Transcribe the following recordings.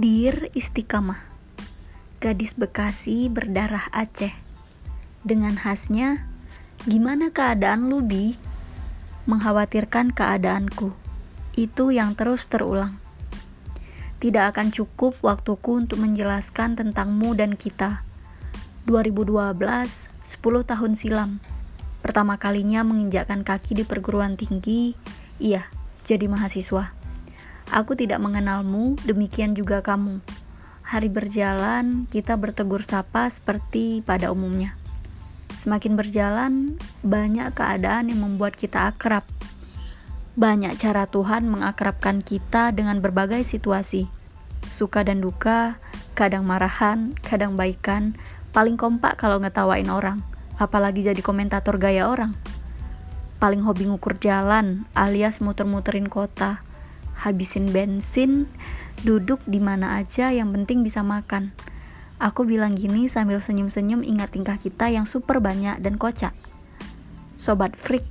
Dir Istiqamah Gadis Bekasi berdarah Aceh. Dengan khasnya Gimana keadaan lu Bi? Mengkhawatirkan keadaanku. Itu yang terus terulang. Tidak akan cukup waktuku untuk menjelaskan tentangmu dan kita. 2012, 10 tahun silam. Pertama kalinya menginjakkan kaki di perguruan tinggi. Iya, jadi mahasiswa Aku tidak mengenalmu, demikian juga kamu. Hari berjalan, kita bertegur sapa seperti pada umumnya. Semakin berjalan, banyak keadaan yang membuat kita akrab. Banyak cara Tuhan mengakrabkan kita dengan berbagai situasi. Suka dan duka, kadang marahan, kadang baikan, paling kompak kalau ngetawain orang, apalagi jadi komentator gaya orang. Paling hobi ngukur jalan, alias muter-muterin kota habisin bensin, duduk di mana aja yang penting bisa makan. Aku bilang gini sambil senyum-senyum ingat tingkah kita yang super banyak dan kocak. Sobat freak.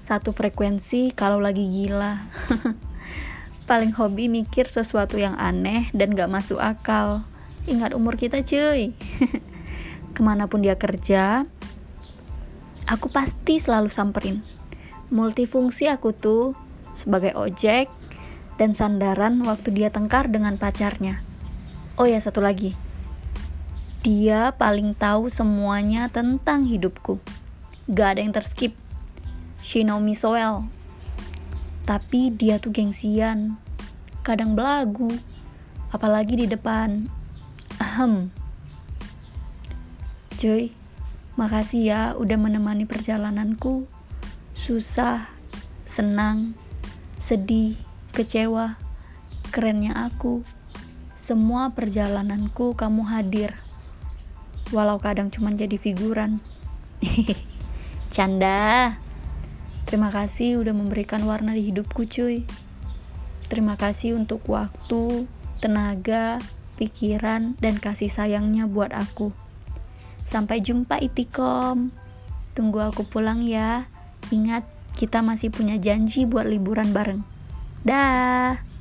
Satu frekuensi kalau lagi gila. Paling hobi mikir sesuatu yang aneh dan gak masuk akal. Ingat umur kita cuy. Ke mana pun dia kerja, aku pasti selalu samperin multifungsi aku tuh sebagai ojek dan sandaran waktu dia tengkar dengan pacarnya. Oh ya, satu lagi. Dia paling tahu semuanya tentang hidupku. Gak ada yang terskip. She know me so well. Tapi dia tuh gengsian. Kadang belagu. Apalagi di depan. Ahem. Joy, makasih ya udah menemani perjalananku susah, senang, sedih, kecewa, kerennya aku. Semua perjalananku kamu hadir. Walau kadang cuma jadi figuran. Canda. Terima kasih udah memberikan warna di hidupku, cuy. Terima kasih untuk waktu, tenaga, pikiran, dan kasih sayangnya buat aku. Sampai jumpa Itikom. Tunggu aku pulang ya. Ingat, kita masih punya janji buat liburan bareng. Dah.